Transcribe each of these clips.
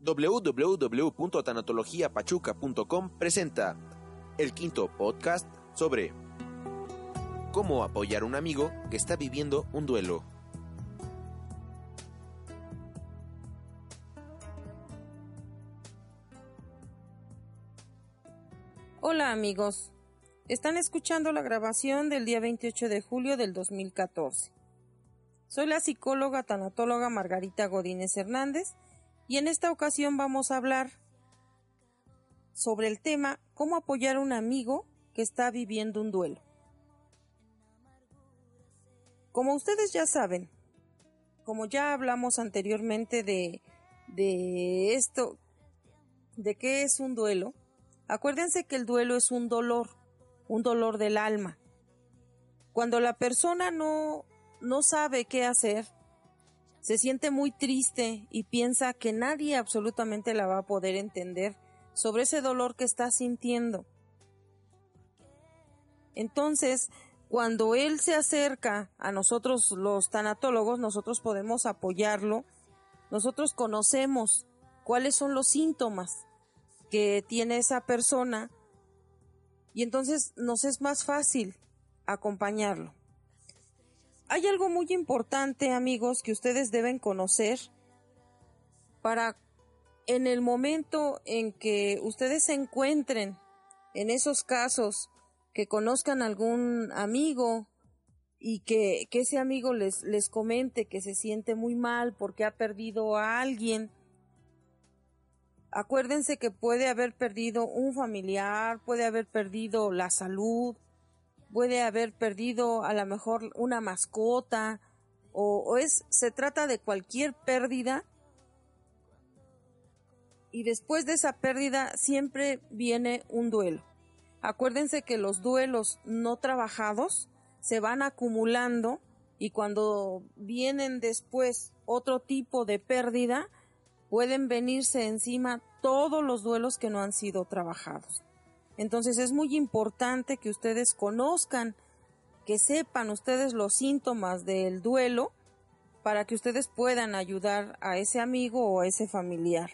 www.tanatologiapachuca.com presenta el quinto podcast sobre cómo apoyar a un amigo que está viviendo un duelo. Hola amigos, están escuchando la grabación del día 28 de julio del 2014. Soy la psicóloga tanatóloga Margarita Godínez Hernández y en esta ocasión vamos a hablar sobre el tema cómo apoyar a un amigo que está viviendo un duelo. Como ustedes ya saben, como ya hablamos anteriormente de, de esto, de qué es un duelo, acuérdense que el duelo es un dolor, un dolor del alma. Cuando la persona no, no sabe qué hacer, se siente muy triste y piensa que nadie absolutamente la va a poder entender sobre ese dolor que está sintiendo. Entonces, cuando él se acerca a nosotros los tanatólogos, nosotros podemos apoyarlo. Nosotros conocemos cuáles son los síntomas que tiene esa persona y entonces nos es más fácil acompañarlo. Hay algo muy importante, amigos, que ustedes deben conocer para en el momento en que ustedes se encuentren en esos casos, que conozcan algún amigo y que, que ese amigo les, les comente que se siente muy mal porque ha perdido a alguien. Acuérdense que puede haber perdido un familiar, puede haber perdido la salud, puede haber perdido a lo mejor una mascota o, es se trata de cualquier pérdida y después de esa pérdida siempre viene un duelo. Acuérdense que los duelos no trabajados se van acumulando y cuando vienen después otro tipo de pérdida pueden venirse encima todos los duelos que no han sido trabajados. Entonces es muy importante que ustedes conozcan, que sepan ustedes los síntomas del duelo para que ustedes puedan ayudar a ese amigo o a ese familiar.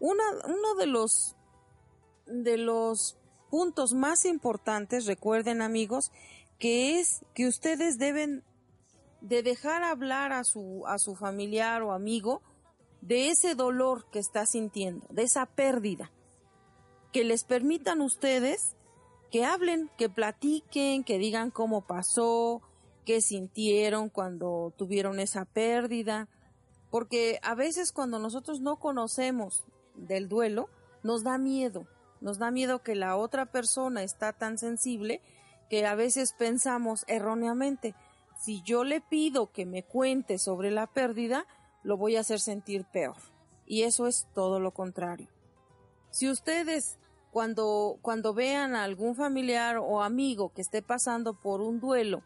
uno de los de los puntos más importantes, recuerden amigos, que es que ustedes deben de dejar hablar a su a su familiar o amigo de ese dolor que está sintiendo, de esa pérdida que les permitan ustedes que hablen, que platiquen, que digan cómo pasó, qué sintieron cuando tuvieron esa pérdida, porque a veces cuando nosotros no conocemos del duelo, nos da miedo, nos da miedo que la otra persona está tan sensible que a veces pensamos erróneamente, si yo le pido que me cuente sobre la pérdida, lo voy a hacer sentir peor. Y eso es todo lo contrario. Si ustedes cuando, cuando vean a algún familiar o amigo que esté pasando por un duelo,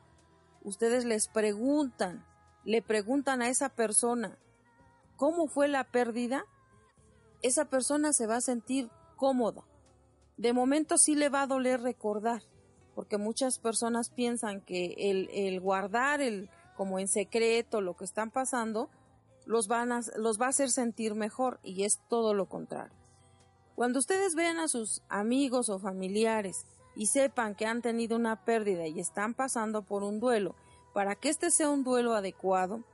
ustedes les preguntan, le preguntan a esa persona, ¿cómo fue la pérdida? Esa persona se va a sentir cómoda. De momento sí le va a doler recordar, porque muchas personas piensan que el, el guardar el, como en secreto lo que están pasando, los, van a, los va a hacer sentir mejor y es todo lo contrario. Cuando ustedes vean a sus amigos o familiares y sepan que han tenido una pérdida y están pasando por un duelo, para que este sea un duelo adecuado,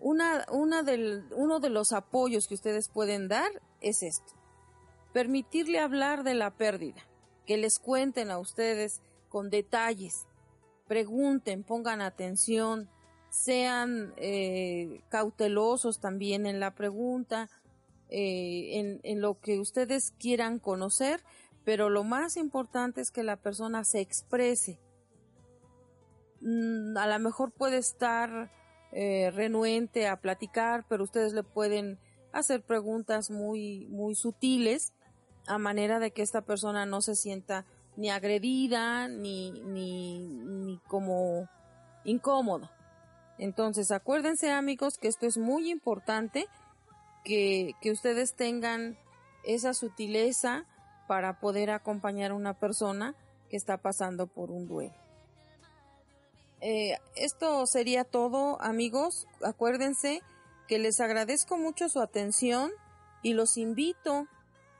una, una del, uno de los apoyos que ustedes pueden dar es esto. Permitirle hablar de la pérdida, que les cuenten a ustedes con detalles, pregunten, pongan atención, sean eh, cautelosos también en la pregunta, eh, en, lo que ustedes quieran conocer, pero lo más importante es que la persona se exprese. Mm, a lo mejor puede estar eh, renuente a platicar, pero ustedes le pueden hacer preguntas muy, muy sutiles a manera de que esta persona no se sienta ni agredida ni, ni, ni como incómodo. Entonces acuérdense amigos que esto es muy importante, que, ustedes tengan esa sutileza para poder acompañar a una persona que está pasando por un duelo. Eh, esto sería todo amigos, acuérdense que les agradezco mucho su atención y los invito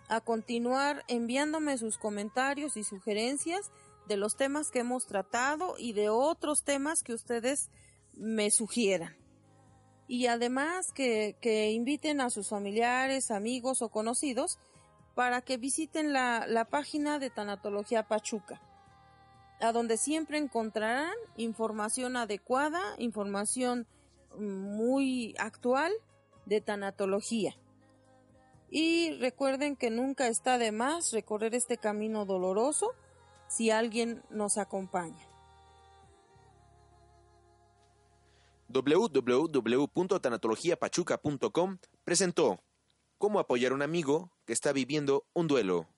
a continuar enviándome sus comentarios y sugerencias de los temas que hemos tratado y de otros temas que ustedes me sugieran. Y además que, inviten a sus familiares, amigos o conocidos para que visiten la, la página de Tanatología Pachuca, a donde siempre encontrarán información adecuada, información muy actual de tanatología. Y recuerden que nunca está de más recorrer este camino doloroso si alguien nos acompaña. www.tanatologiapachuca.com presentó Cómo apoyar a un amigo que está viviendo un duelo.